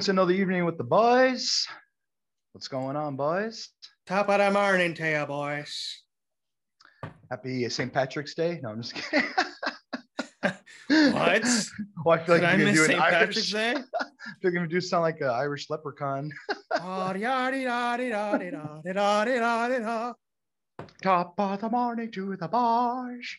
Welcome to another evening with the boys. What's going on, boys? Top of the morning to you, boys. Happy St. Patrick's Day. No, I'm just kidding. What? well, I feel like Did I you're gonna miss do an St. Irish. Patrick's Day? I feel like gonna do sound like an Irish leprechaun. Oh. Top of the morning to the boys.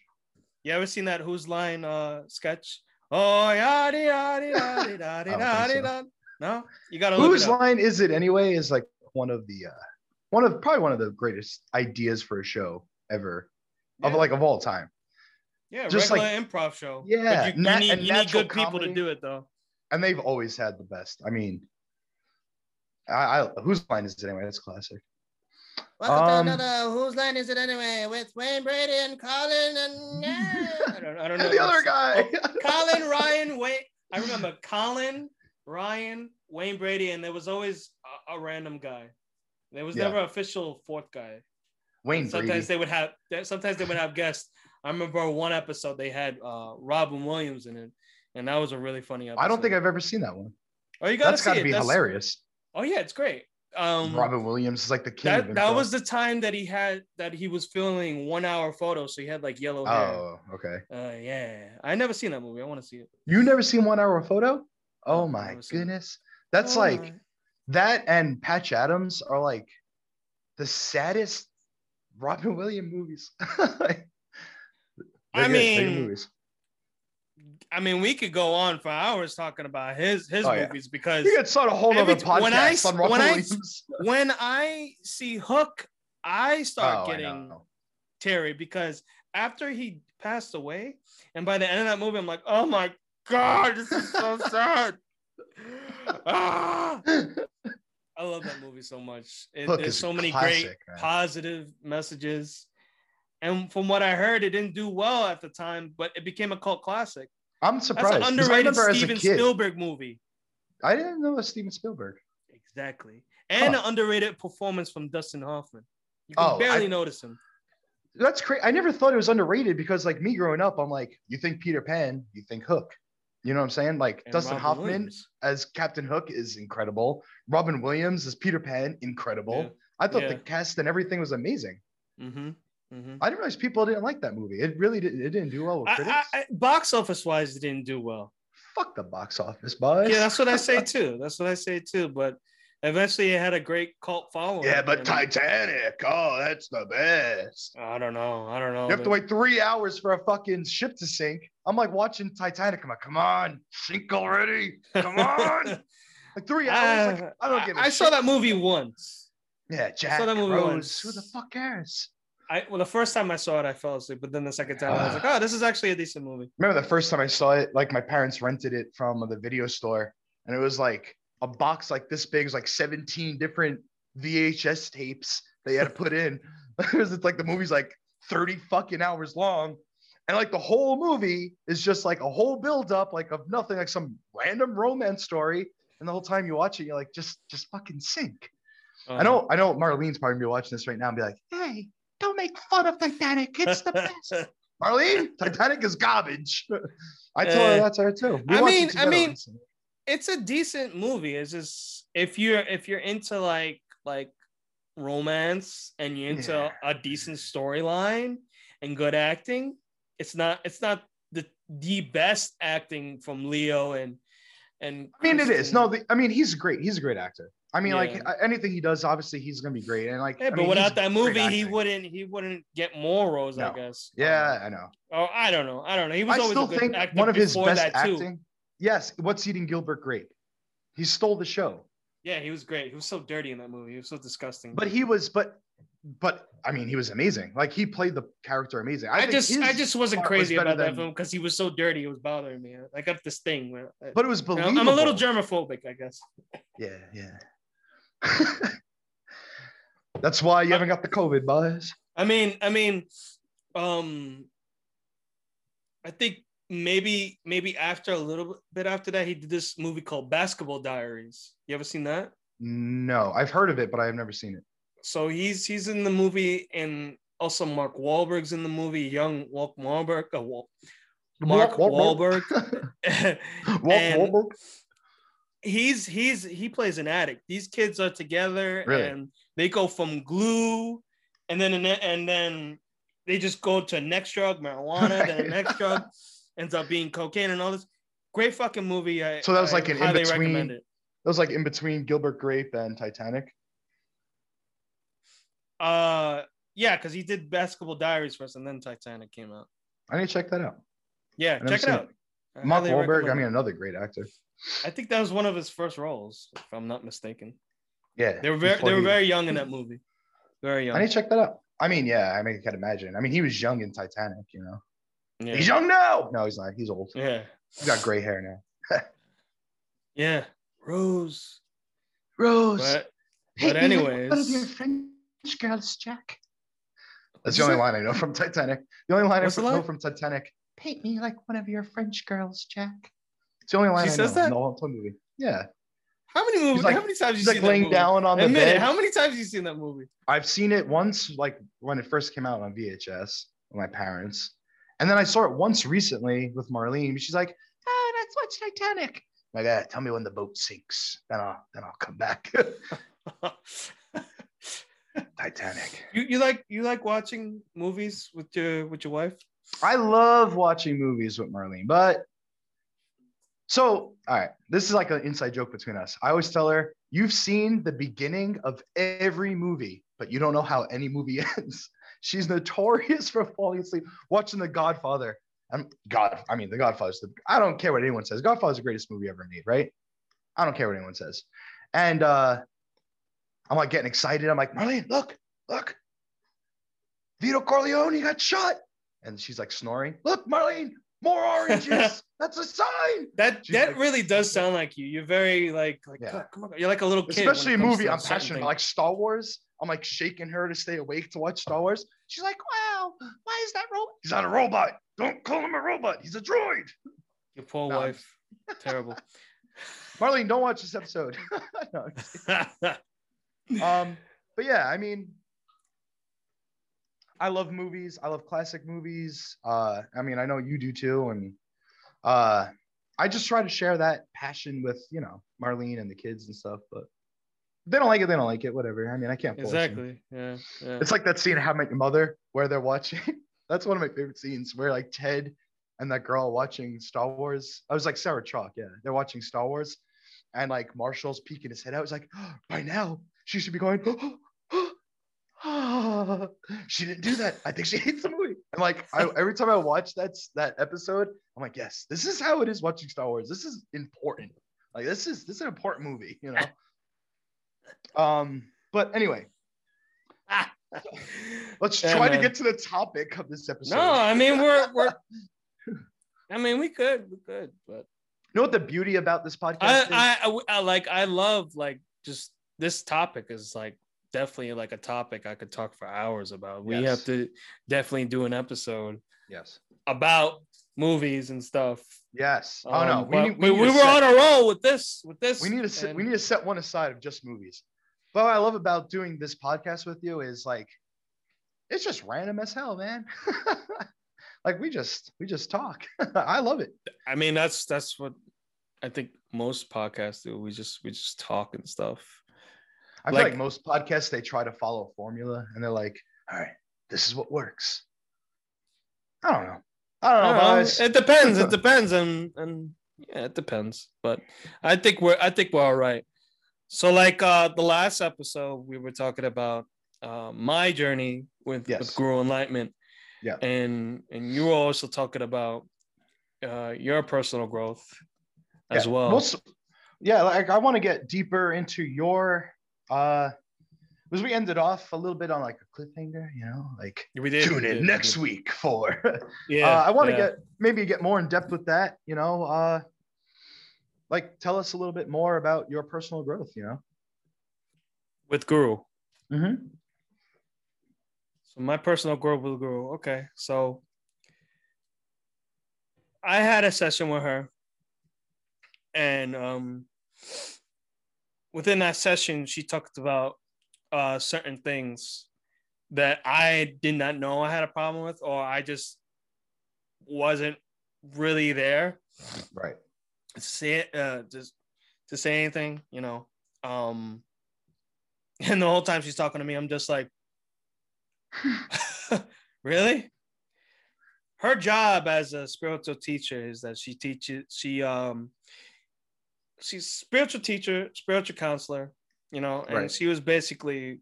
You ever seen that Whose Line uh sketch? Oh, yeah, di da di da di da di da di da. No, you gotta look Whose line is it anyway? Is like one of the uh one of probably one of the greatest ideas for a show ever of like of all time. Yeah, just regular like- improv show. Yeah, but you, you nat- need you need natural good people to do it though. And they've always had the best. I mean, I, I whose line is it anyway? That's classic. Welcome Um, to another Whose Line Is It Anyway with Wayne Brady and Colin and yeah. I don't, I don't know. And the other what's- guy. Colin, Ryan, Wayne. I remember Colin, Ryan, Wayne Brady, and there was always a, a random guy. There was Yeah. never official fourth guy. Wayne sometimes Brady. they would have. Sometimes they would have guests. I remember one episode they had uh, Robin Williams in it, and that was a really funny episode. I don't think I've ever seen that one. Oh, you gotta That's see got to be That's- hilarious. Oh yeah, it's great. Um, Robin Williams is like the king of that that was the time that he had that he was filming one hour photos, so he had like yellow hair. Oh, okay. Uh, yeah, I never seen that movie. I want to see it. You never seen one hour photo? Oh my goodness. That's Oh like mm. that and Patch Adams are like the saddest Robin Williams movies. Like, I good, mean, movies. I mean, we could go on for hours talking about his his Oh, yeah. movies because you could start a whole other podcast when I on Robin when I Williams. when I see Hook, I start Oh, getting know. Terry because after he passed away, and by the end of that movie, I'm like, oh my god, this is so sad. Ah! I love that movie so much. It, there's so many classic, great man. positive messages. And from what I heard, it didn't do well at the time, but it became a cult classic. I'm surprised. an 'cause I underrated remember as a Steven Spielberg movie. I didn't know it was Steven Spielberg. Exactly. And Huh. an underrated performance from Dustin Hoffman. You can Oh, barely I- notice him. That's crazy. I never thought it was underrated because, like me growing up, I'm like, you think Peter Pan, you think Hook. You know what I'm saying? Like And Dustin Robin Hoffman Williams. as Captain Hook is incredible. Robin Williams as Peter Pan, incredible. Yeah. I thought the cast and everything was amazing. Mm-hmm. Mm-hmm. I didn't realize people didn't like that movie. It really didn't. It didn't do well with I, critics. I, I, box office wise, it didn't do well. Fuck the box office, boys. Yeah, that's what I say too. That's what I say too. But eventually, it had a great cult following. Yeah, but Titanic. Oh, that's the best. I don't know. I don't know. You have to wait three hours for a fucking ship to sink. I'm like watching Titanic. I'm like, come on, sink already. Come on. like three hours. Like, I don't uh, give a I saw that movie once. Yeah, Jack I saw that movie Rose. once. Who the fuck cares? I well, the first time I saw it, I fell asleep. But then the second time, I was like, ah. oh, this is actually a decent movie. Remember the first time I saw it? Like my parents rented it from the video store, and it was like a box like this big, is like 17 different VHS tapes they had to put in. it's like the movie's like 30 fucking hours long. And like the whole movie is just like a whole build-up, like of nothing, like some random romance story. And the whole time you watch it, you're like, just just fucking sink. I Uh, know, I know Marlene's probably gonna be watching this right now and be like, hey, don't make fun of Titanic. It's the best. Marlene, Titanic is garbage. I told her Uh, that's her too. We I mean- I mean- recently. It's a decent movie. It's just if you're if you're into like like romance and you're into Yeah. a decent storyline and good acting, it's not it's not the the best acting from Leo and and I mean, it is. No, the, I mean, he's great. He's a great actor. I mean, like Yeah. uh, anything he does, obviously, he's gonna be great. And like, Yeah, I but mean, without that movie, he wouldn't he wouldn't get more roles, I guess. Yeah, I know. Oh, I don't know. I don't know. He was I always still a good think one of his best that too. Yes, what's eating Gilbert Grape? He stole the show, Yeah, he was great. He was so dirty in that movie. He was so disgusting. but he was, but, but I mean, he was amazing. Like he played the character amazing. I, think just I just wasn't was crazy better about that than- film because he was so dirty. It was bothering me. I got this thing where But it was you know, believable. I'm a little germophobic, I guess. Yeah, yeah. That's why you haven't got the COVID, boys. I mean, I mean, um, I think maybe maybe after a little bit after that, he did this movie called Basketball Diaries. You ever seen that? No, I've heard of it, but I have never seen it. So he's he's in the movie, and also Mark Wahlberg's in the movie. Young Mark Wahlberg, uh, Wal- Mark Wahlberg. Wahlberg. Wahlberg. he's he's he plays an addict. These kids are together Really? and they go from glue, and then and then they just go to next drug, marijuana, then the next drug ends up being cocaine and all this. Great fucking movie. I, So that was I like an in-between- That was like in between Gilbert Grape and Titanic. Uh, yeah, because he did Basketball Diaries first, and then Titanic came out. I need to check that out. Yeah, never check it out. I Mark Wahlberg, I mean, another great actor. I think that was one of his first roles, if I'm not mistaken. Yeah, They were very, they were very young in that movie. Very young. I need to check that out. I mean, yeah, I mean, I can imagine. I mean, he was young in Titanic, you know. Yeah. He's young now. No, he's not. He's old. yeah, He's got gray hair now. yeah. Rose. Rose. But anyways. but your French girls, Jack. That's the only say? line I know from Titanic. The only line What's I know line? from Titanic. Paint me like one of your French girls, Jack. It's the only line She I says know that? in the whole whole movie. Yeah. how many movies? like- how many times He's you like seen that laying movie? down on the Admit bed. it. How many times have you seen that movie? I've seen it once, like when it first came out on VHS with my parents. And then I saw it once recently with Marlene. She's like, ah, let's watch Titanic. I'm like, ah, tell me when the boat sinks. Then I'll then I'll come back. Titanic. you you like you like watching movies with your with your wife? I love watching movies with Marlene, but so all right, this is like an inside joke between us. I always tell her, you've seen the beginning of every movie, but you don't know how any movie ends. She's notorious for falling asleep watching The Godfather. And God, I mean, The Godfather's the I don't care what anyone says. Godfather's the greatest movie ever made, right? I don't care what anyone says. And uh I'm like getting excited. I'm like, Marlene, look, look. Vito Corleone got shot. And she's like snoring. Look, Marlene, more oranges. That's a sign. That She's that like- really does sound like you. You're very like like Yeah. "Come- come on. You're like a little kid. Especially a movie I'm passionate about, like Star Wars. I'm like shaking her to stay awake to watch Star Wars. She's like, wow, why is that robot? He's not a robot. Don't call him a robot. He's a droid. Your poor No. wife. Terrible. Marlene, don't watch this episode. No, I'm just kidding. um, but yeah, I mean, I love movies. I love classic movies. Uh, I mean, I know you do too, and uh, I just try to share that passion with you know Marlene and the kids and stuff. But they don't like it. They don't like it. Whatever. I mean, I can't exactly. Yeah. Yeah. It's like that scene in How I Met Your Mother where they're watching. That's one of my favorite scenes where like Ted and that girl watching Star Wars. I was like Sarah Chalke, yeah. They're watching Star Wars, and like Marshall's peeking his head out. He's like, by now she should be going. she didn't do that. I think she hates the movie. And like I, every time I watch that that episode, I'm like, yes, this is how it is watching Star Wars. This is important. Like this is this is an important movie, you know. Um, but anyway, let's Yeah, try to get to the topic of this episode. No, I mean we're we're. I mean we could we could, but You know what the beauty about this podcast I is? I, I I like I love like just this topic is like definitely like a topic I could talk for hours about. We Yes. have to definitely do an episode yes. about movies and stuff. Yes. Oh no. Um, We, need, we, we, we were set- on a roll with this with this. we need to set, and- we need to set one aside of just movies. But what I love about doing this podcast with you is like it's just random as hell, man. like we just we just talk. I love it. I mean that's that's what I think most podcasts do. We just we just talk and stuff. I feel like Like- most podcasts they try to follow a formula and they're like, all right, this is what works. I don't know. I don't know, I don't know. It depends. It depends, and and yeah, it depends. But I think we're I think we're all right. So like uh the last episode, we were talking about uh my journey with Yes. with Guru Enlightenment. Yeah. And and you were also talking about uh your personal growth as Yeah, well. most- yeah, like I want to get deeper into your uh because we ended off a little bit on like a cliffhanger, you know, like we did tune we in did, we next did. week for Yeah. uh, I want to yeah. get maybe get more in depth with that, you know. Uh like tell us a little bit more about your personal growth, you know. with Guru. Mm-hmm. So my personal growth with Guru. Okay, so I had a session with her, and um, within that session, she talked about uh, certain things that I did not know I had a problem with, or I just wasn't really there Right. to see it, uh, just to say anything, you know. Um, and the whole time she's talking to me, I'm just like, really? Her job as a spiritual teacher is that she teaches, she um she's spiritual teacher, spiritual counselor, you know, and Right. she was basically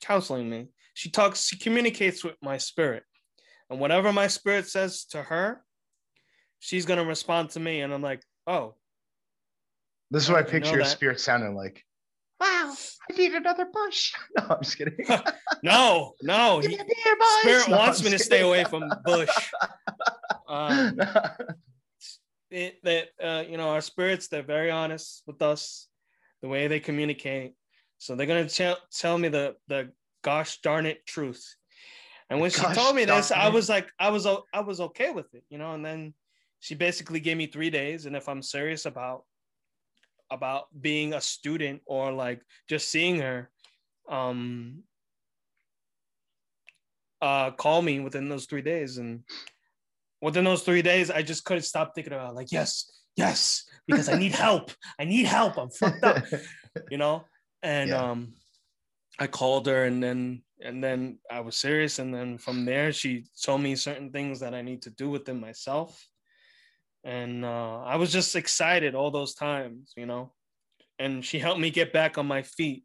counseling me. She talks, she communicates with my spirit. And whatever my spirit says to her, she's gonna respond to me. And I'm like, oh, This is what I know picture your spirit sounding like. Wow, I need another bush. No, I'm just kidding. no, no. He- me a beer, spirit No, wants I'm me to just stay away from bush. Um, it, that uh, you know our spirits they're very honest with us the way they communicate. So they're going to tell, tell me the the gosh darn it truth. And when she told me this i was like i was i was okay with it you know and then she basically gave me three days. And if i'm serious about about being a student or like just seeing her um uh call me within those three days. And within those three days i just couldn't stop thinking about like yes yes because i need help. I need help. I'm fucked up you know? And Yeah. um i called her and then and then i was serious. And then from there she told me certain things that i need to do within myself. And uh, i was just excited all those times you know? And she helped me get back on my feet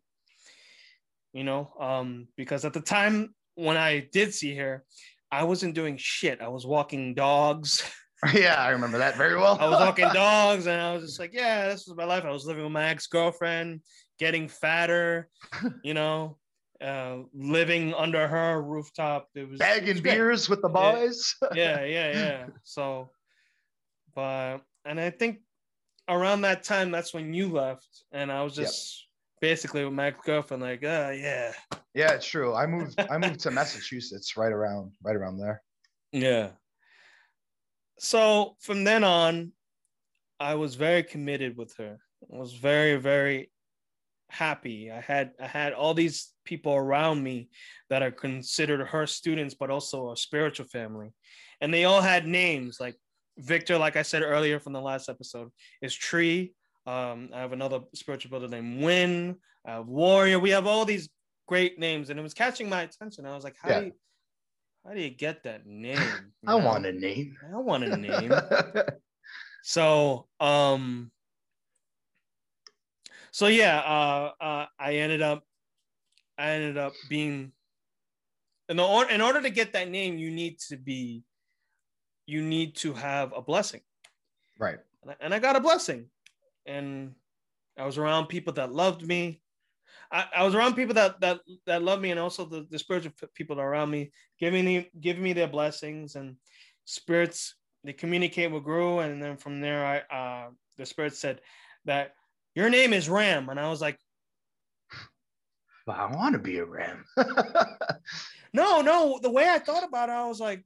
you know? Um because at the time when i did see her i wasn't doing shit. I was walking dogs yeah, I remember that very well. I was walking dogs and I was just like, yeah, this was my life. I was living with my ex girlfriend, getting fatter, you know, uh, living under her rooftop. It was it was bagging beers with the Yeah. boys. Yeah, yeah, yeah. So, but, and I think around that time, that's when you left. And I was Yep. just basically with my ex girlfriend, like, uh, yeah, Yeah, it's true. I moved. I moved to Massachusetts right around, right around there. Yeah. So from then on, I was very committed with her. I was very, very happy. I had I had all these people around me that are considered her students, but also a spiritual family. And they all had names like Victor, like I said earlier from the last episode, is Tree. Um, I have another spiritual brother named Win, I have Warrior. We have all these great names, and it was catching my attention. I was like, how Yeah. do you how do you get that name? you I know? want a name. I want a name. so um so yeah uh uh i ended up i ended up being in, the, or- in order to get that name you need to be you need to have a blessing right. and I, and I got a blessing and i was around people that loved me I, I was around people that that that love me and also the, the spiritual people around me. Giving me giving me their blessings and spirits they communicate with Guru and then from there I uh the spirit said that your name is Ram. And I was like I want to be a ram. no no the way I thought about it I was like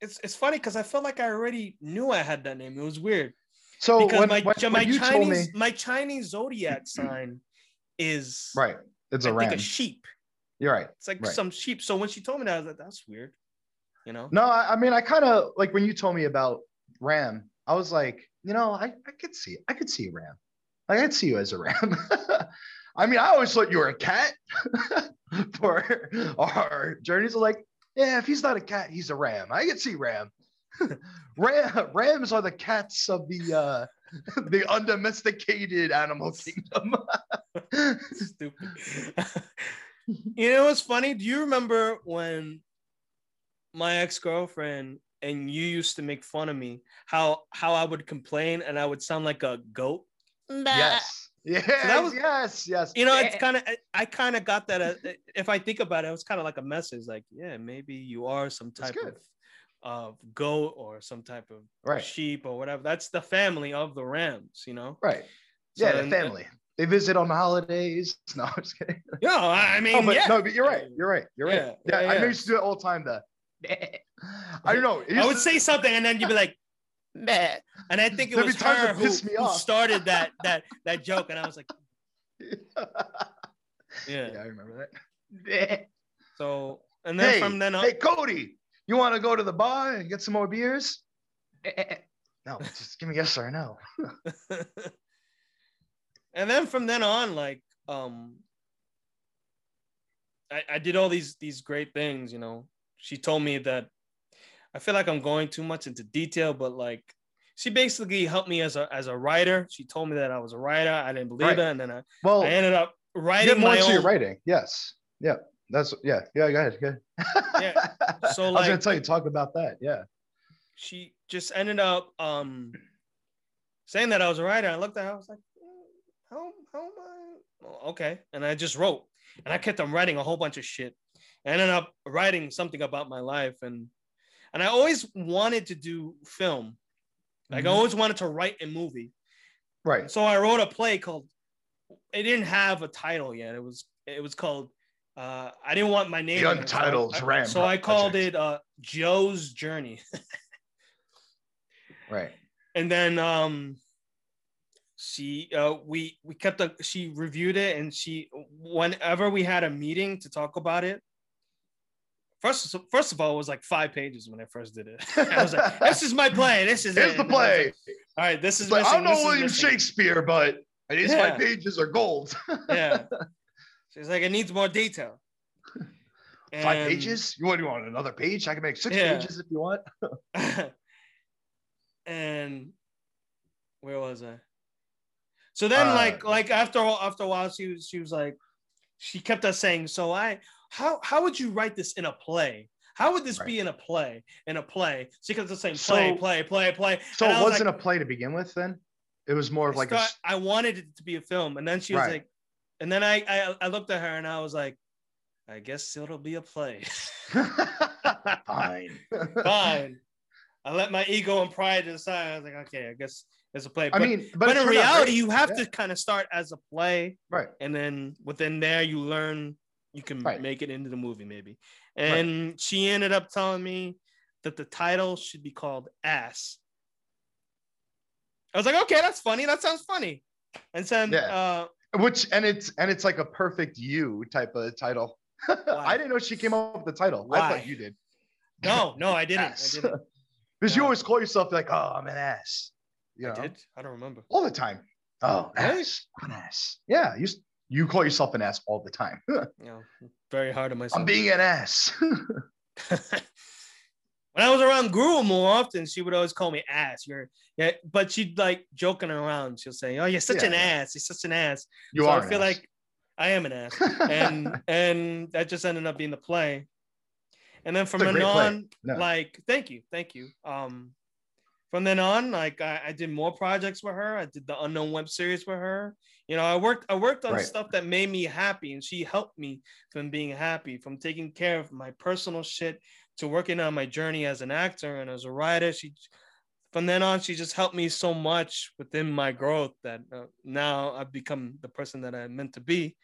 it's it's funny because I felt like I already knew I had that name. It was weird. So because when, my when, my when told me, Chinese my Chinese zodiac sign is right, it's a I ram. think a sheep You're right. it's like Right. some sheep so when she told me that I was like that's weird you know No, I, I mean, I kind of like when you told me about ram. I was like, you know, I, I could see, I could see a ram. Like, I'd see you as a ram. I mean, I always thought you were a cat. For our journeys, like, yeah, if he's not a cat, he's a ram. I could see ram. ram rams are the cats of the uh the undomesticated animal kingdom. stupid. you know what's funny? Do you remember when my ex-girlfriend and you used to make fun of me how how I would complain and I would sound like a goat? yes. Yes, that was- yes, yes. You know, it's eh. kind of I kind of got that. As, if I think about it, it was kind of like a message. Like, yeah, maybe you are some type of of goat or some type of right, sheep or whatever. That's the family of the Rams. You know. right. So yeah, the then- family. They visit on the holidays. No, I'm just kidding. No, I mean, Oh, but yeah. no, but you're right. You're right. You're right. Yeah, Yeah, yeah, I know yeah. you used to do it all the time. The I don't know. I would to- say something, and then you'd be like, "Meh," and I think it There'd was her who, me who started that that that joke, and I was like, yeah, "Yeah." I remember that. So, and then hey, from then on, hey, Cody, you want to go to the bar and get some more beers? Eh, eh, eh. no, just give me yes or no. and then from then on, like um, I, I did all these these great things. You know, she told me that I feel like I'm going too much into detail, but like she basically helped me as a as a writer. She told me that I was a writer. I didn't believe Right. it, and then I, Well, I ended up writing more my to your own. writing. Yes. Yeah. That's yeah. Yeah. Go ahead. Go ahead. Yeah. So, I was gonna tell you talk about that. Yeah. She just ended up um saying that I was a writer. I looked at her. I was like, "Mm, how how am I? Oh, okay, and I just wrote, and I kept on writing a whole bunch of shit. I ended up writing something about my life, and and I always wanted to do film. Like I Mhm. always wanted to write a movie. Right. So I wrote a play called. It didn't have a title yet. It was it was called. Uh, I didn't want my name. The it, so I- Untitled Ram So I called Project. it uh, Joe's Journey, Right. and then um, she uh, we we kept a she reviewed it, and she whenever we had a meeting to talk about it. First, first of all, it was like five pages when I first did it. I was like, "This is my play. This is Here's it." the And I was play. like, all right, this is like, I don't know William. Shakespeare, but these Yeah. five pages are gold. yeah. She's like, it needs more detail. Five pages? You want you want another page? I can make six Yeah. pages if you want. and where was I? So then, Uh, like, like after after a while, she was she was like, she kept us saying, "So I, how how would you write this in a play? How would this be in a play? In a play?" She kept us saying, "Play, So- play, play, play." So And it was wasn't like, a play to begin with then? It was more of like start- I wanted it to be a film, and then she was Right. like, and then I, I I looked at her and I was like, I guess it'll be a play. fine. Fine. I let my ego and pride to the side. I was like, okay, I guess it's a play. I But, mean, but, but, in reality, great. you have Yeah. to kind of start as a play, right. and then within there, you learn you can Right. make it into the movie, maybe. And she ended up telling me that the title should be called Ass. I was like, okay, that's funny. That sounds funny. And then, Yeah. uh, Which and it's and it's like a perfect you type of title. I didn't know she came up with the title. I Why? thought you did. no, no, I didn't. I didn't. Because you always call yourself like, oh, I'm an ass. You know? I did. I don't remember. all the time. Oh, Really? ass. I'm an ass. Yeah, you you call yourself an ass all the time. yeah, very hard on myself. I'm being an ass. When I was around Guru more often, she would always call me ass. You're yeah, but she'd like joking around. She'll say, "Oh, you're such Yeah, an yeah. ass. You're such an ass." you so are. I feel like I am an ass, and and that just ended up being the play. And then from then on, No. like, thank you, thank you. Um, from then on, like, I, I did more projects with her. I did the unknown web series with her. You know, I worked I worked on Right. stuff that made me happy, and she helped me from being happy, from taking care of my personal shit to working on my journey as an actor and as a writer. She, from then on, she just helped me so much within my growth that uh, now I've become the person that I'm meant to be.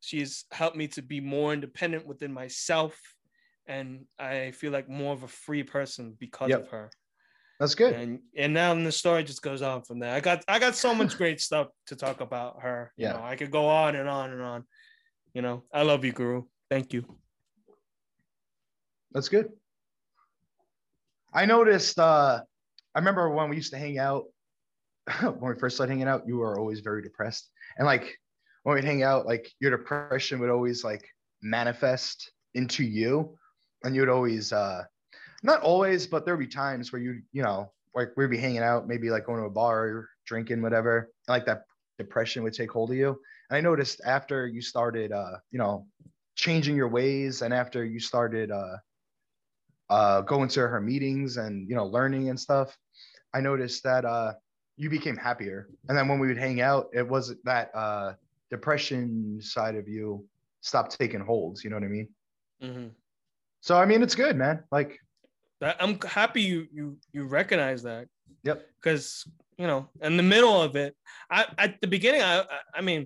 She's helped me to be more independent within myself, and I feel like more of a free person because Yep. of her. That's good. And and now the story just goes on from there. I got I got so much great stuff to talk about her. You Yeah. know, I could go on and on and on. You know, I love you, Guru. Thank you. That's good. I noticed. uh I remember when we used to hang out. when we first started hanging out, you were always very depressed, and like when we'd hang out, like your depression would always like manifest into you, and you'd always, uh not always, but there'd be times where you, you know, like we'd be hanging out, maybe like going to a bar or drinking, whatever, and like that depression would take hold of you. And I noticed after you started, uh, you know, changing your ways, and after you started, uh uh, going to her meetings and you know learning and stuff i noticed that uh, you became happier and then when we would hang out it wasn't that uh, depression side of you stopped taking holds you know what i mean Mhm. so i mean it's good man like That I'm happy you you you recognize that. Yep. Because you know, in the middle of it, I at the beginning, I I- I mean,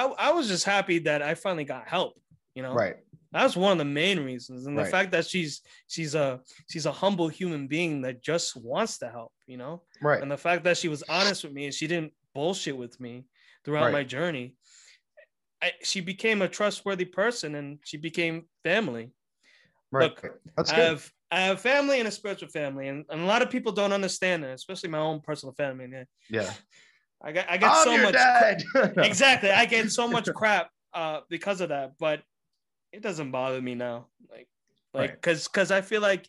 I I was just happy that I finally got help. You know, right That's one of the main reasons, and the fact that she's she's a she's a humble human being that just wants to help. You know, right and the fact that she was honest with me and she didn't bullshit with me throughout Right. my journey. I, she became a trustworthy person and she became family. right Look, that's I have I have family and a spiritual family, and, and a lot of people don't understand that, especially my own personal family. And yeah I got I got I'm so much exactly. I get so much crap uh because of that, but it doesn't bother me now. Like like Right. cuz cuz I feel like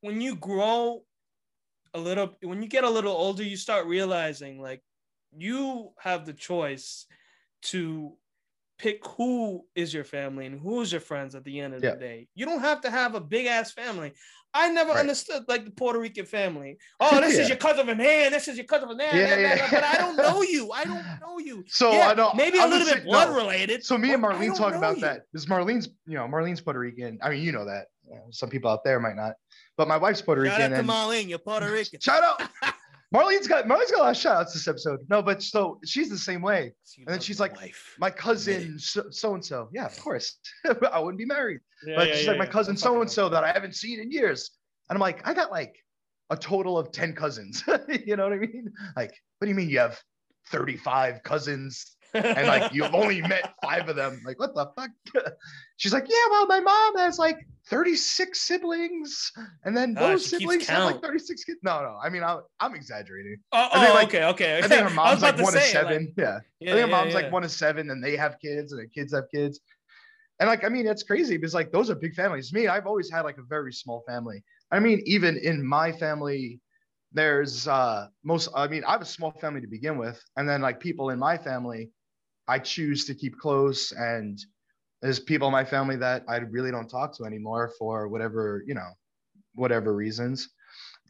when you grow a little when you get a little older, you start realizing like you have the choice to pick who is your family and who's your friends at the end of Yeah. the day. You don't have to have a big ass family. I never Right. understood like the Puerto Rican family. Oh, this is your cousin from here, and this is your cousin from there. Yeah, blah, yeah. But I don't know you. I don't know you. So yeah, I know maybe a little bit blood no. related. So me and Marlene talk about you. that. This Marlene's, you know, Marlene's Puerto Rican. I mean, you know that. Some people out there might not, but my wife's Puerto Shout out Rican. to and- Marlene, you're Puerto Rican. Shout out. Marlene's got Marlene's got a lot of shout outs this episode. No, but so she's the same way. and then she's like. My cousin so and so. Yeah, of course. I wouldn't be married. Yeah, but yeah, she's yeah, like my cousin so and so that I haven't seen in years. And I'm like, I got like a total of 10 cousins. you know what I mean? Like, what do you mean you have 35 cousins and like you've only met five of them? Like, what the fuck? She's like, yeah, well, my mom has like 36 siblings, and then Ah, those siblings have like 36 kids. No, no, I mean, I, I'm exaggerating. Oh, I think, oh, like- okay, okay. I think her mom's like one of say, like, seven. yeah. yeah, I think her mom's yeah. like one of seven, and they have kids, and the kids have kids. And like, I mean, it's crazy because like those are big families. Me, I've always had like a very small family. I mean, even in my family, there's uh most. I mean, I have a small family to begin with, and then like people in my family, I choose to keep close, and there's people in my family that I really don't talk to anymore for whatever you know, whatever reasons.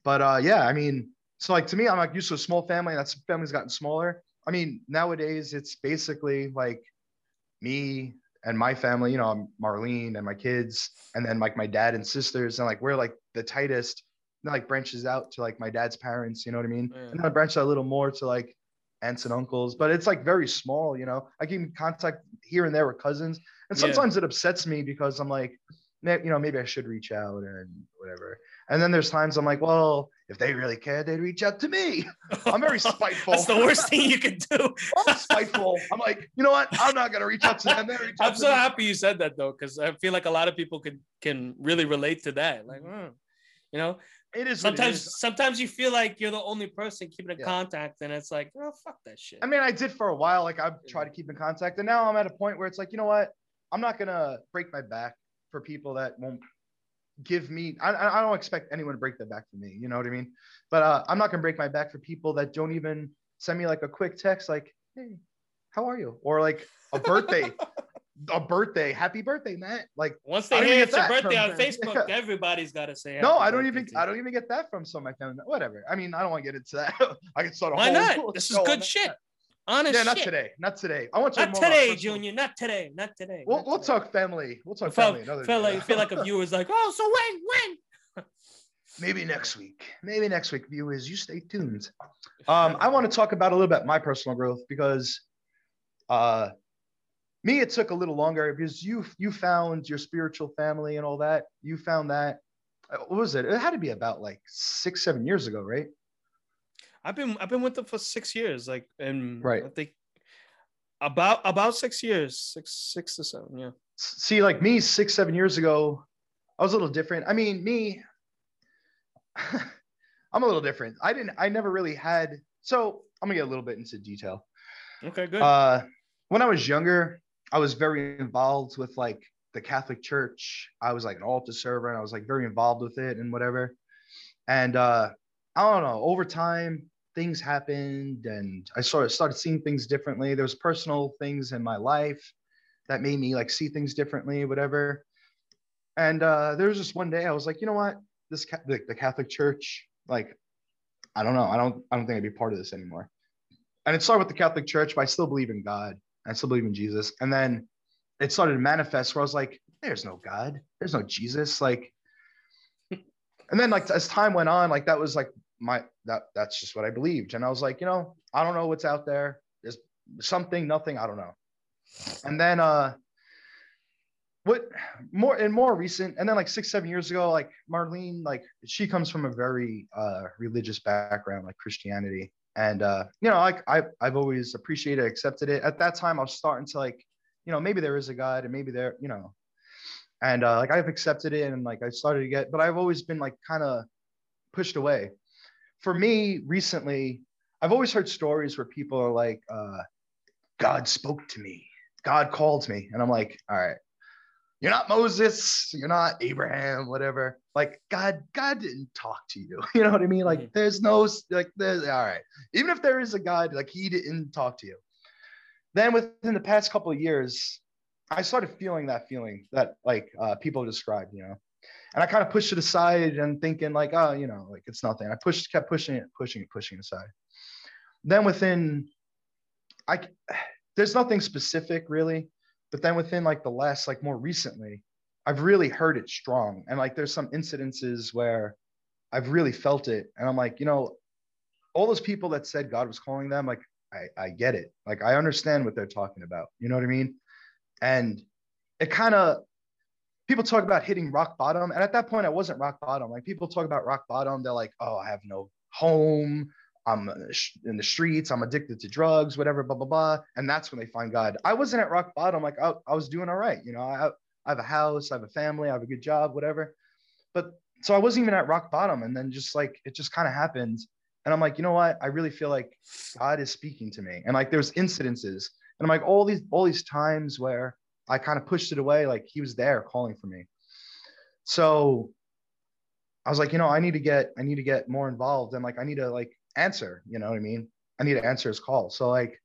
But uh yeah, I mean, so like to me, I'm like used to a small family. And that family's gotten smaller. I mean, nowadays it's basically like me and my family, you know, Marlene and my kids, and then like my dad and sisters, and like we're like the tightest. And, like branches out to like my dad's parents, you know what I mean? Yeah. And then I branch out a little more to like aunts and uncles, but it's like very small, you know. I keep in contact here and there with cousins, and Yeah. sometimes it upsets me because I'm like, you know, maybe I should reach out and whatever. And then there's times I'm like, well, if they really care, they'd reach out to me. I'm very spiteful. That's the worst thing you can do. I'm spiteful. I'm like, you know what? I'm not gonna reach out to them. Reach I'm so happy you said that though, because I feel like a lot of people can can really relate to that. Like, mm, you know, It is sometimes is. sometimes you feel like you're the only person keeping in Yeah. contact, and it's like, oh fuck that shit. I mean, I did for a while. Like I've tried to keep in contact, and now I'm at a point where it's like, you know what? I'm not gonna break my back for people that won't give me. I, I I don't expect anyone to break their back for me. You know what I mean? But uh, I'm not gonna break my back for people that don't even send me like a quick text, like, "Hey, how are you?" Or like a birthday, a birthday, happy birthday, Matt. Like, Once they hear it's your birthday on them. Facebook, Yeah. everybody's got to say. no, I don't even. I don't even get that from some of my family. Whatever. I mean, I don't want to get into that. I can start a Why whole. not? This is good shit. Honest Yeah, not shit. today. Not today. I want to Not today, Junior. Not today. Not today. We'll, not we'll today. talk family. We'll talk felt, family another felt day. like feel like a viewer's like, oh, so when when? Maybe next week. Maybe next week, viewers. You stay tuned. Um, I want to talk about a little bit my personal growth because, uh, me it took a little longer because you you found your spiritual family and all that. You found that. uh, What was it? It had to be about like six, seven years ago, right? I've been I've been with them for six years, like and Right. I think about about six years, six six to seven, yeah. See, like me, six, seven years ago, I was a little different. I mean, me, I'm a little different. I didn't. I never really had. So I'm gonna get a little bit into detail. Okay, good. Uh, when I was younger, I was very involved with like the Catholic Church. I was like an altar server, and I was like very involved with it and whatever. And uh, I don't know. Over time, things happened, and I sort of started seeing things differently. There was personal things in my life that made me like see things differently, whatever. And uh, there was just one day I was like, you know what? This ca- the, the Catholic Church, like, I don't know. I don't. I don't think I'd be part of this anymore and it started with the Catholic Church, but I still believe in God. I still believe in Jesus. And then it started to manifest where I was like, there's no God, there's no Jesus. Like, and then like as time went on, like that was like my that that's just what I believed. And I was like, you know, I don't know what's out there. There's something, nothing, I don't know. And then uh what more and more recent, and then like six, seven years ago, like Marlene, like she comes from a very uh religious background, like Christianity and uh, you know, like I, I've always appreciated, accepted it. At that time, I was starting to like, you know, maybe there is a God, and maybe there, you know, and uh, like I've accepted it, and like I started to get, but I've always been like kind of pushed away. For me, recently, I've always heard stories where people are like, uh, God spoke to me, God called me. And I'm like, all right, you're not Moses, you're not Abraham, whatever. Like God, God didn't talk to you. You know what I mean? Like mm-hmm. there's no like there's all right. Even if there is a God, like he didn't talk to you. Then within the past couple of years, I started feeling that feeling that like uh, people described, you know. And I kind of pushed it aside and thinking like, oh, you know, like it's nothing. I pushed, kept pushing it, pushing it, pushing it aside. Then within, I there's nothing specific really but then within like the last, like more recently, I've really heard it strong. And like there's some incidences where I've really felt it. And I'm like, you know, all those people that said God was calling them, like, I, I get it. Like, I understand what they're talking about. You know what I mean? And it kind of, people talk about hitting rock bottom. And at that point, I wasn't rock bottom. Like, people talk about rock bottom. They're like, oh, I have no home. I'm uh, in the streets, I'm addicted to drugs, whatever, blah, blah, blah. And that's when they find God. I wasn't at rock bottom. Like I, I was doing all right. You know, I, I have a house, I have a family, I have a good job, whatever. But so I wasn't even at rock bottom. And then just like, it just kind of happened. And I'm like, you know what? I really feel like God is speaking to me. And like, there's incidences and I'm like, all these, all these times where I kind of pushed it away, like he was there calling for me. So I was like, you know, I need to get, I need to get more involved and like, I need to like answer. You know what I mean? I need to answer his call. So like,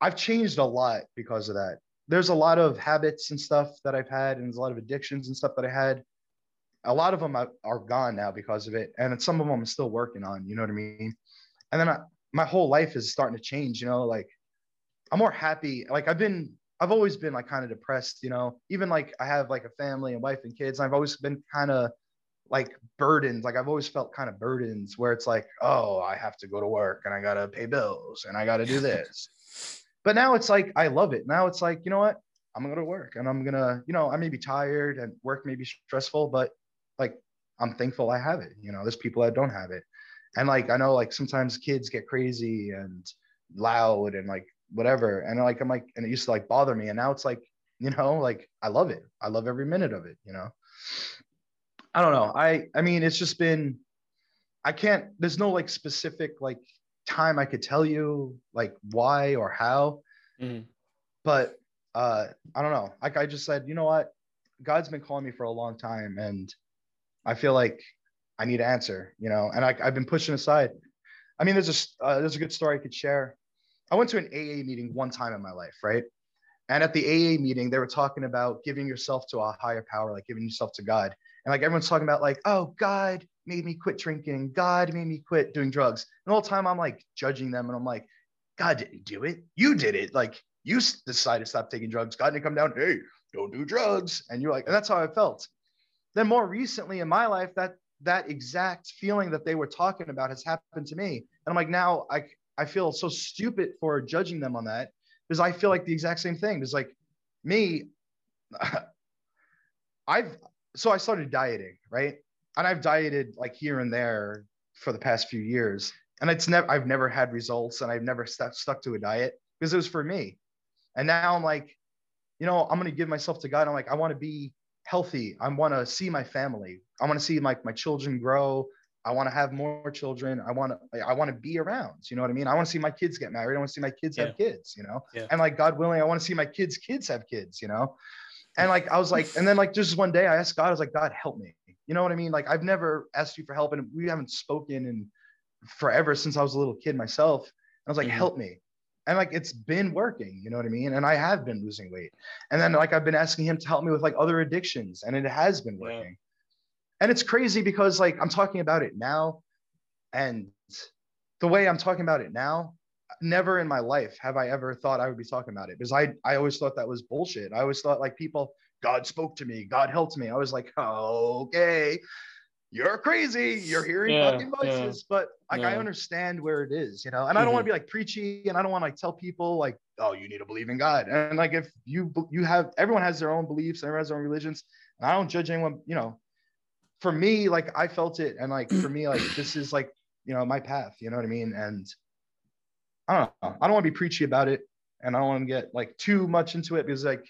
I've changed a lot because of that. There's a lot of habits and stuff that I've had, and there's a lot of addictions and stuff that I had. A lot of them are gone now because of it, and some of them I'm still working on. You know what I mean? And then I, my whole life is starting to change. You know, like I'm more happy. Like I've been, I've always been like kind of depressed. You know, even like I have like a family and wife and kids. And I've always been kind of like burdens. Like I've always felt kind of burdens where it's like, oh, I have to go to work and I gotta pay bills and I gotta do this. but now it's like I love it. Now it's like, you know what? I'm gonna go to work and I'm gonna, you know, I may be tired and work may be stressful, but like I'm thankful I have it. You know, there's people that don't have it. And like I know like sometimes kids get crazy and loud and like whatever. And like I'm like, and it used to like bother me. And now it's like, you know, like I love it. I love every minute of it, you know. I don't know. I I mean, it's just been. I can't. There's no like specific like time I could tell you like why or how. Mm-hmm. But uh, I don't know. Like I just said, you know what? God's been calling me for a long time, and I feel like I need to answer. You know, and I, I've been pushing aside. I mean, there's a uh, there's a good story I could share. I went to an AA meeting one time in my life, right? And at the AA meeting, they were talking about giving yourself to a higher power, like giving yourself to God. And like everyone's talking about, like, oh, God made me quit drinking. God made me quit doing drugs. And the whole time I'm like judging them and I'm like, God didn't do it. You did it. Like you decided to stop taking drugs. God didn't come down, hey, don't do drugs. And you're like, and that's how I felt. Then more recently in my life, that that exact feeling that they were talking about has happened to me. And I'm like, now I I feel so stupid for judging them on that because I feel like the exact same thing. It's like me, I've so I started dieting, right? And I've dieted like here and there for the past few years. And it's never, I've never had results and I've never stuck, stuck to a diet because it was for me. And now I'm like, you know, I'm going to give myself to God. I'm like, I want to be healthy. I want to see my family. I want to see my, my children grow. I want to have more children. I want to, I want to be around. You know what I mean? I want to see my kids get married. I want to see my kids yeah. have kids, you know? Yeah. And like, God willing, I want to see my kids' kids have kids, you know? And like I was like, and then like just one day I asked God, I was like, God, help me. You know what I mean? Like I've never asked you for help, and we haven't spoken in forever since I was a little kid myself. And I was like, mm-hmm. help me. And like it's been working, you know what I mean? And I have been losing weight. And then like I've been asking him to help me with like other addictions, and it has been working. Yeah. And it's crazy because like I'm talking about it now, and the way I'm talking about it now, never in my life have I ever thought I would be talking about it because I, I always thought that was bullshit. I always thought like people, God spoke to me, God helped me. I was like, oh, okay, you're crazy. You're hearing yeah, fucking voices, yeah, but like yeah. I understand where it is, you know. And mm-hmm. I don't want to be like preachy, and I don't want to like tell people like, oh, you need to believe in God. And like if you you have everyone has their own beliefs, everyone has their own religions, and I don't judge anyone, you know. For me, like I felt it, and like for me, like this is like you know my path. You know what I mean? And I don't know. I don't want to be preachy about it, and I don't want to get like too much into it because like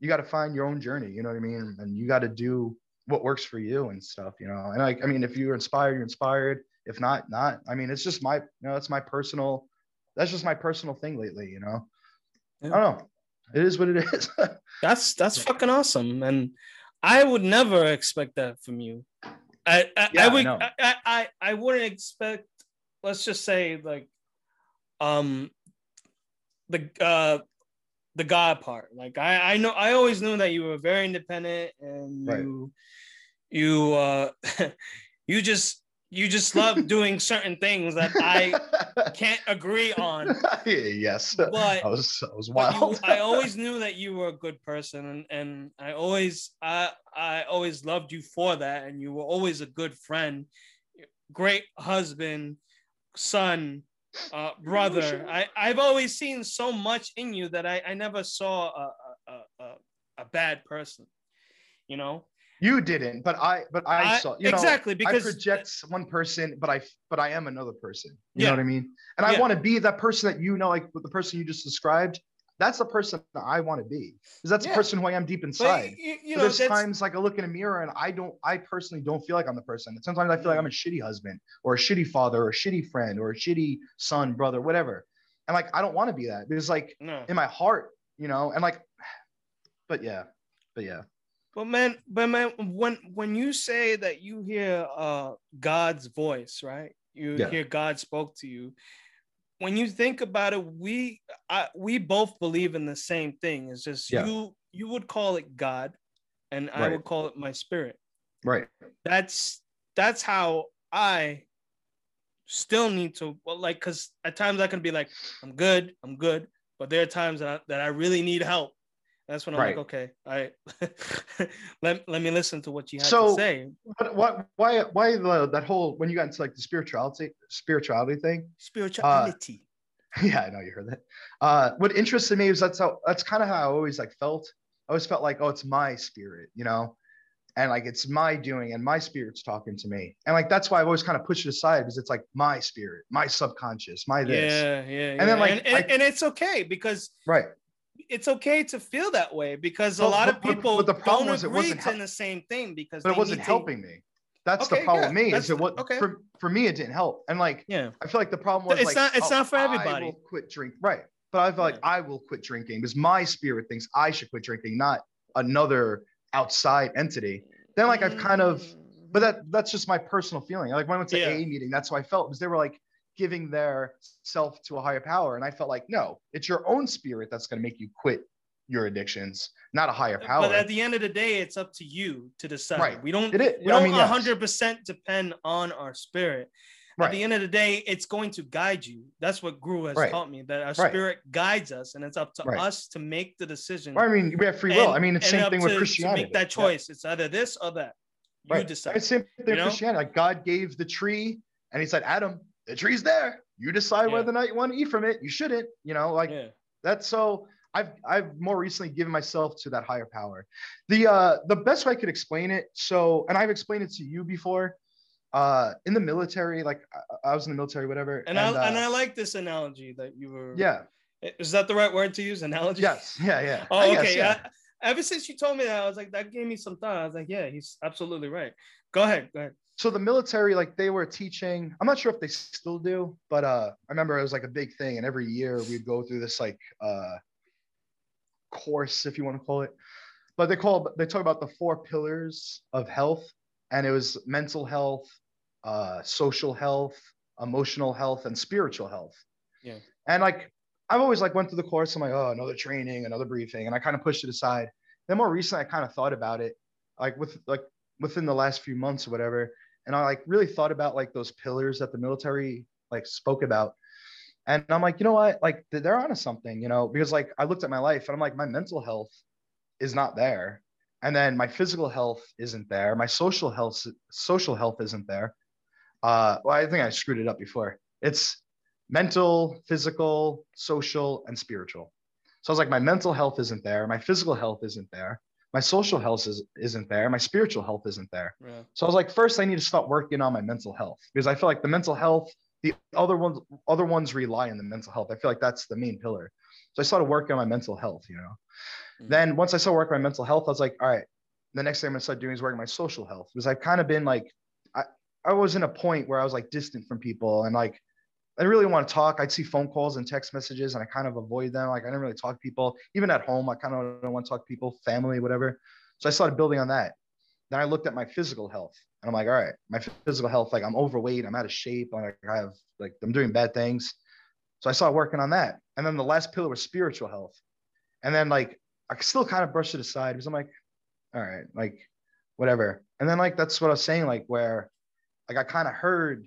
you got to find your own journey. You know what I mean? And you got to do what works for you and stuff. You know. And like I mean, if you're inspired, you're inspired. If not, not. I mean, it's just my, you know, it's my personal. That's just my personal thing lately. You know, yeah. I don't know. It is what it is. that's that's fucking awesome, and I would never expect that from you. I I, yeah, I would I, I I wouldn't expect. Let's just say like, um, the uh the God part. Like I I know I always knew that you were very independent and you you uh you just you just love doing certain things that I can't agree on. yes, but I was I was wild. You, I always knew that you were a good person, and, and I always I I always loved you for that, and you were always a good friend, great husband, son, uh, brother. I I've always seen so much in you that I I never saw a a, a, a bad person, you know. You didn't, but I, but I, I saw you exactly know, because I project one person, but I, but I am another person. You yeah. know what I mean? And yeah. I want to be that person that you know, like the person you just described. That's the person that I want to be, because that's yeah. the person who I am deep inside. But, you, you know, there's times like I look in a mirror and I don't, I personally don't feel like I'm the person. Sometimes I feel like I'm a shitty husband or a shitty father or a shitty friend or a shitty son, brother, whatever. And like I don't want to be that because like no. in my heart, you know, and like, but yeah, but yeah. But man, but man, when when you say that you hear uh God's voice, right? You yeah. hear God spoke to you. When you think about it, we I, we both believe in the same thing. It's just yeah. you you would call it God, and right. I would call it my spirit. Right. That's that's how I still need to well, like because at times I can be like, I'm good, I'm good, but there are times that I, that I really need help that's when I'm right. like, okay, I let, let me listen to what you have so, to say. What, what, why, why the, that whole when you got into like the spirituality, spirituality thing? Spirituality. Uh, yeah, I know you heard that. Uh, what interested me is that's how that's kind of how I always like felt. I always felt like, oh, it's my spirit, you know, and like it's my doing and my spirit's talking to me, and like that's why I've always kind of pushed it aside because it's like my spirit, my subconscious, my this. Yeah, yeah, and then like, and, and, I, and it's okay because right it's okay to feel that way because a lot of people but, but the problem don't agree to the same thing because but it wasn't helping to... me. That's okay, the problem yeah, with me is it what okay. for, for me it didn't help and like yeah I feel like the problem was it's like, not it's oh, not for everybody. I will quit drink right, but I feel like I will quit drinking because my spirit thinks I should quit drinking, not another outside entity. Then like I've kind of, but that that's just my personal feeling. Like when I went to yeah. a meeting, that's how I felt because they were like giving their self to a higher power. And I felt like, no, it's your own spirit that's going to make you quit your addictions, not a higher power. But at the end of the day, it's up to you to decide. Right. We don't, we don't mean, 100% yes. depend on our spirit. Right. At the end of the day, it's going to guide you. That's what Guru has right. taught me that our spirit guides us, and it's up to us to make the decision. I mean, we have free will. And, I mean, it's the same thing with Christianity. To make that choice. Yeah. It's either this or that. You decide. It's the same thing with Christianity. Like God gave the tree, and He said, Adam, the tree's there. You decide yeah. whether or not you want to eat from it. You shouldn't, you know, like yeah. that's so I've I've more recently given myself to that higher power. The uh the best way I could explain it, so and I've explained it to you before. Uh in the military, like I, I was in the military, whatever. And, and I uh, and I like this analogy that you were Yeah. Is that the right word to use? Analogy? Yes. Yeah, yeah. Oh, okay. Guess, yeah. I, ever since you told me that, I was like, that gave me some thought. I was like, yeah, he's absolutely right. Go ahead. Go ahead so the military like they were teaching i'm not sure if they still do but uh i remember it was like a big thing and every year we'd go through this like uh course if you want to call it. But they call they talk about the four pillars of health and it was mental health uh social health emotional health and spiritual health. Yeah. And like i've always like went through the course i'm like oh another training another briefing and i kind of pushed it aside. Then more recently i kind of thought about it like with like within the last few months or whatever and I like really thought about like those pillars that the military like spoke about. And I'm like, you know what? Like they're onto something, you know, because like I looked at my life and I'm like, my mental health is not there. And then my physical health isn't there. My social health, social health isn't there. Uh, well, I think I screwed it up before. It's mental, physical, social, and spiritual. So I was like, my mental health isn't there. My physical health isn't there my social health is, isn't there. My spiritual health isn't there. Yeah. so i was like first i need to start working on my mental health because i feel like the mental health the other ones other ones rely on the mental health. I feel like that's the main pillar. So i started working on my mental health you know. Mm-hmm. then once i started working on my mental health i was like all right the next thing i'm going to start doing is working my social health because i've kind of been like I, I was in a point where I was like distant from people and like I really want to talk. I'd see phone calls and text messages and I kind of avoid them. Like I didn't really talk to people. Even at home, I kind of don't want to talk to people, family, whatever. So I started building on that. Then I looked at my physical health and I'm like, all right, my physical health, like I'm overweight, I'm out of shape, like I have like I'm doing bad things. So I started working on that. And then the last pillar was spiritual health. And then like I still kind of brushed it aside because I'm like, all right, like whatever. And then like that's what I was saying, like where like I kind of heard,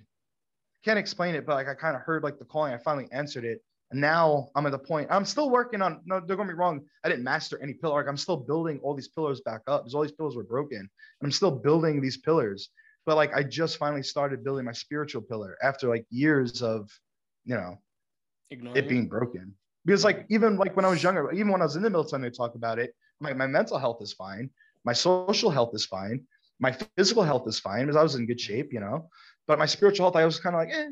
can't explain it, but like I kind of heard like the calling. I finally answered it. And now I'm at the point, I'm still working on, no, don't get me wrong. I didn't master any pillar. Like I'm still building all these pillars back up because all these pillars were broken. I'm still building these pillars. But like I just finally started building my spiritual pillar after like years of, you know, Ignoring it being broken. Because like even like when I was younger, even when I was in the military, they talk about it. My, my mental health is fine. My social health is fine. My physical health is fine because I was in good shape, you know. But my spiritual health, I was kind of like, eh,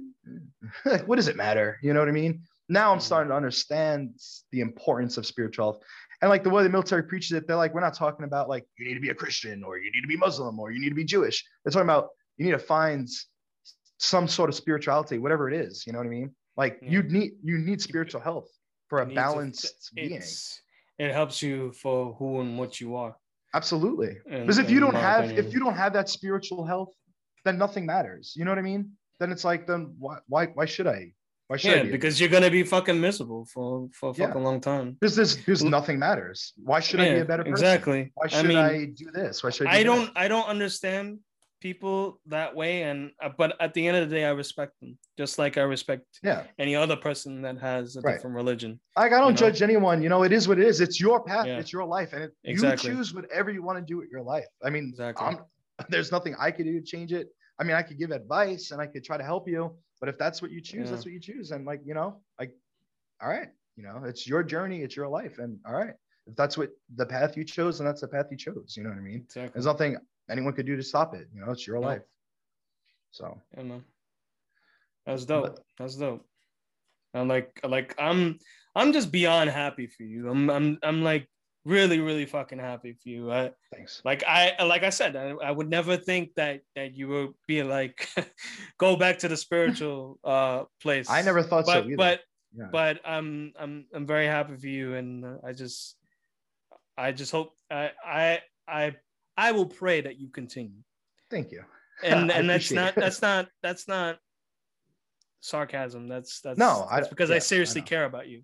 like, what does it matter? You know what I mean? Now I'm mm-hmm. starting to understand the importance of spiritual health. And like the way the military preaches it, they're like, we're not talking about like you need to be a Christian or you need to be Muslim or you need to be Jewish. They're talking about you need to find some sort of spirituality, whatever it is. You know what I mean? Like yeah. you need you need spiritual health for a balanced being. It helps you for who and what you are. Absolutely. And, because if you don't have opinion. if you don't have that spiritual health, then nothing matters. You know what I mean? Then it's like then why why why should I why should yeah, be because you're gonna be fucking miserable for for a fucking yeah. long time. Because this because nothing matters. Why should yeah, I be a better person? Exactly. Why should I, mean, I do this? Why should I? Do I don't. I don't understand people that way, and uh, but at the end of the day, I respect them, just like I respect yeah any other person that has a right. different religion. Like I don't judge know? anyone. You know, it is what it is. It's your path. Yeah. It's your life, and it, exactly. you choose whatever you want to do with your life. I mean, exactly. I'm, there's nothing I could do to change it. I mean, I could give advice and I could try to help you, but if that's what you choose, yeah. that's what you choose. And like, you know, like, all right, you know, it's your journey, it's your life. And all right, if that's what the path you chose, then that's the path you chose. You know what I mean? Exactly. There's nothing anyone could do to stop it. You know, it's your no. life. So yeah, man. That's dope. But, that's dope. I'm like, like I'm, I'm just beyond happy for you. I'm, I'm, I'm like really really fucking happy for you. I, thanks. like i like i said I, I, would never think that that you would be like go back to the spiritual uh place. I never thought but, so either. but yeah. but i'm i'm i'm very happy for you and i just i just hope i i i i will pray that you continue. Thank you. And and that's not it. that's not that's not sarcasm. That's that's no that's because i, yeah, I seriously I care about you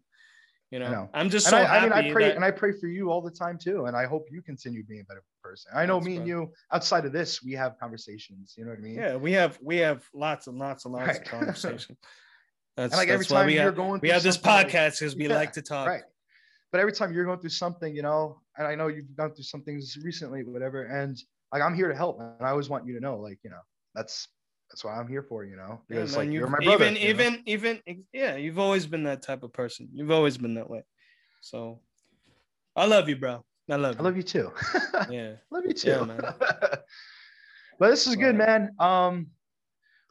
you know, know. I'm just so I, happy. I mean, I pray that... and I pray for you all the time too, and I hope you continue being a better person. I know That's me and you outside of this, we have conversations. You know what I mean? Yeah, we have we have lots and lots and lots right. of conversation. That's and like every time you're have, going, we have this podcast because we yeah, like to talk. Right. But every time you're going through something, you know, and I know you've gone through some things recently, whatever, and like I'm here to help, and I always want you to know, like, you know, that's that's what I'm here for, you know. Because yeah, man, like you, are my brother. Even even know? even yeah, you've always been that type of person. You've always been that way. So I love you, bro. I love you. I love you too. yeah. love you too. Yeah, man. but this is good, man. Um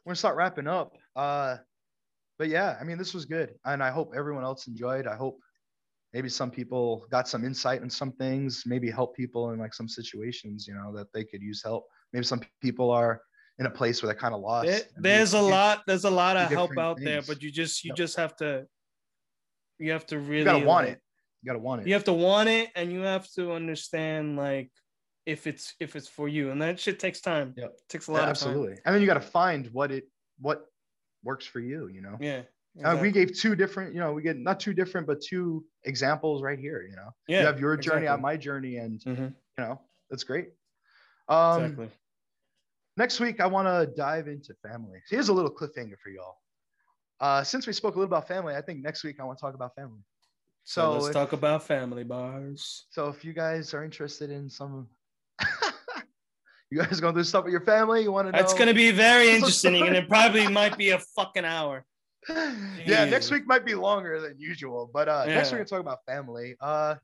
we're gonna start wrapping up. Uh but yeah, I mean this was good. And I hope everyone else enjoyed. I hope maybe some people got some insight in some things, maybe help people in like some situations, you know, that they could use help. Maybe some people are in a place where they're kind of lost. There, there's a lot, there's a lot of help out things. there, but you just you yep. just have to you have to really you gotta want it. You gotta want it. You have to want it, and you have to understand like if it's if it's for you, and that shit takes time. Yeah, it takes a lot yeah, absolutely. And then you gotta find what it what works for you. You know. Yeah. Exactly. Uh, we gave two different, you know, we get not two different, but two examples right here. You know, yeah, you have your journey, exactly. I have my journey, and mm-hmm. you know that's great. Um, exactly. Next week, I want to dive into family. Here's a little cliffhanger for y'all. Uh, since we spoke a little about family, I think next week I want to talk about family. So, so let's if, talk about family bars. So if you guys are interested in some, you guys going to do stuff with your family, you want to know? It's going to be very interesting, and it probably might be a fucking hour. Yeah, next week might be longer than usual, but uh, yeah. next week we're going to talk about family. Uh,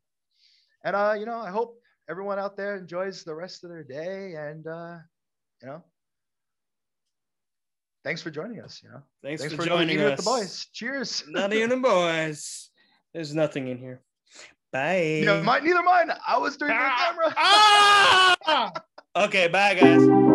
and uh, you know, I hope everyone out there enjoys the rest of their day, and uh, you know, thanks for joining us. You know, thanks, thanks for, for joining us. With the boys. Cheers. Not even the boys. There's nothing in here. Bye. Yeah, my, neither mine. I was doing ah, the camera. ah! okay, bye guys.